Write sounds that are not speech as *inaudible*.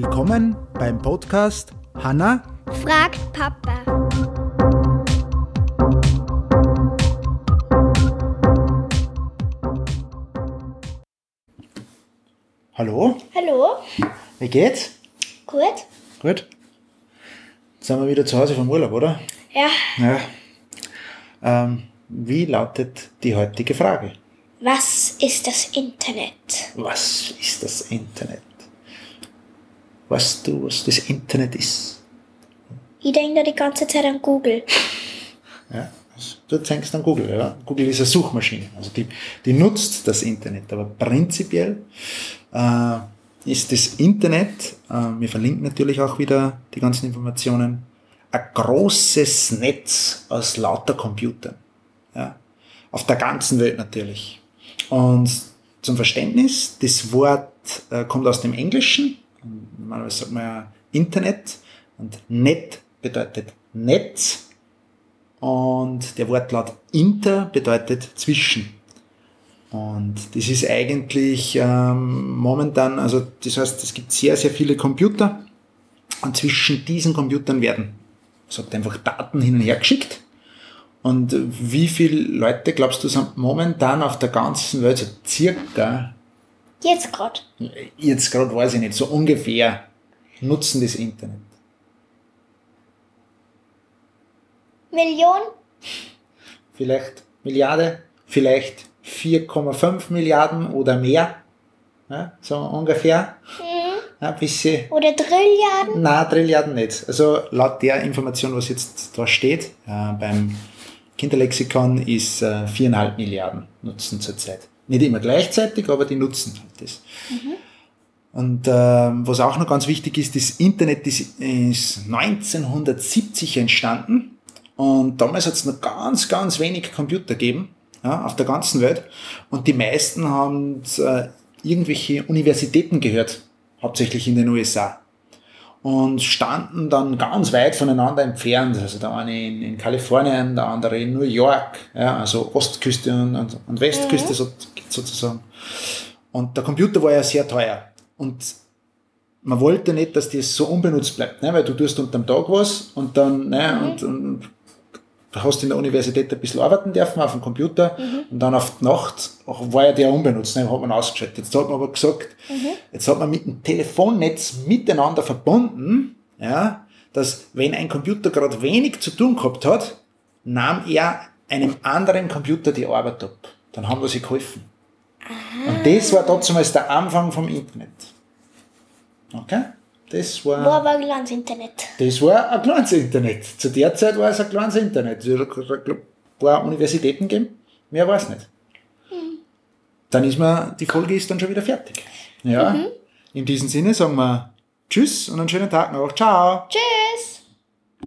Willkommen beim Podcast Hanna fragt Papa. Hallo, Hallo, wie geht's? gut? Gut. Jetzt sind wir wieder zu Hause vom Urlaub, oder? Ja, Ja. Ähm, wie lautet die heutige Frage? was ist das Internet? Was ist das Internet? Weißt du, was das Internet ist? Ich denke da die ganze Zeit an Google. *laughs* Ja, also du denkst an Google, ja. Google ist eine Suchmaschine, also die, die nutzt das Internet, aber prinzipiell äh, ist das Internet, äh, wir verlinken natürlich auch wieder die ganzen Informationen, ein großes Netz aus lauter Computern. Ja, auf der ganzen Welt natürlich. Und zum Verständnis, das Wort äh, kommt aus dem Englischen, normalerweise sagt man ja Internet und Net bedeutet Netz und der Wortlaut inter bedeutet zwischen. Und das ist eigentlich ähm, momentan, also das heißt, es gibt sehr, sehr viele Computer und zwischen diesen Computern werden, sagt einfach Daten hin und her geschickt. Und wie viele Leute, glaubst du, sind momentan auf der ganzen Welt, so circa, Jetzt gerade. jetzt gerade weiß ich nicht, so ungefähr, nutzen das Internet? Million? vielleicht Milliarde, vielleicht 4,5 Milliarden oder mehr. Ja, so ungefähr. Ja, ein bisschen. Oder Trilliarden? Na, Trilliarden nicht. Also laut der Information, was jetzt da steht, äh, beim Kinderlexikon ist äh, 4,5 Milliarden nutzen zurzeit. Nicht immer gleichzeitig, aber die nutzen halt das. Und ähm, was auch noch ganz wichtig ist, das Internet ist, ist 1970 entstanden und damals hat es noch ganz, ganz wenig Computer gegeben ja, auf der ganzen Welt und die meisten haben äh, irgendwelche Universitäten gehört, hauptsächlich in den USA und standen dann ganz weit voneinander entfernt. Also der eine in, in Kalifornien, der andere in New York, ja, also Ostküste und, und, und Westküste so, sozusagen. Und der Computer war ja sehr teuer. Und man wollte nicht, dass das so unbenutzt bleibt, ne? weil du tust unterm Tag was und dann, ne, und, und du hast in der Universität ein bisschen arbeiten dürfen auf dem Computer und dann auf die Nacht war ja der unbenutzt, ne, hat man ausgeschaltet. Jetzt hat man aber gesagt, jetzt hat man mit dem Telefonnetz miteinander verbunden, ja, dass wenn ein Computer gerade wenig zu tun gehabt hat, nahm er einem anderen Computer die Arbeit ab. Dann haben wir sie geholfen. Und das war damals der Anfang vom Internet. Okay? Das war. Wo aber Glanz Internet. Das war ein kleines Internet. Zu der Zeit war es ein kleines Internet. Es hat ein paar Universitäten gegeben, mehr war es nicht. Dann ist man, die Folge ist dann schon wieder fertig. Ja. In diesem Sinne sagen wir Tschüss und einen schönen Tag noch. Ciao. Tschüss!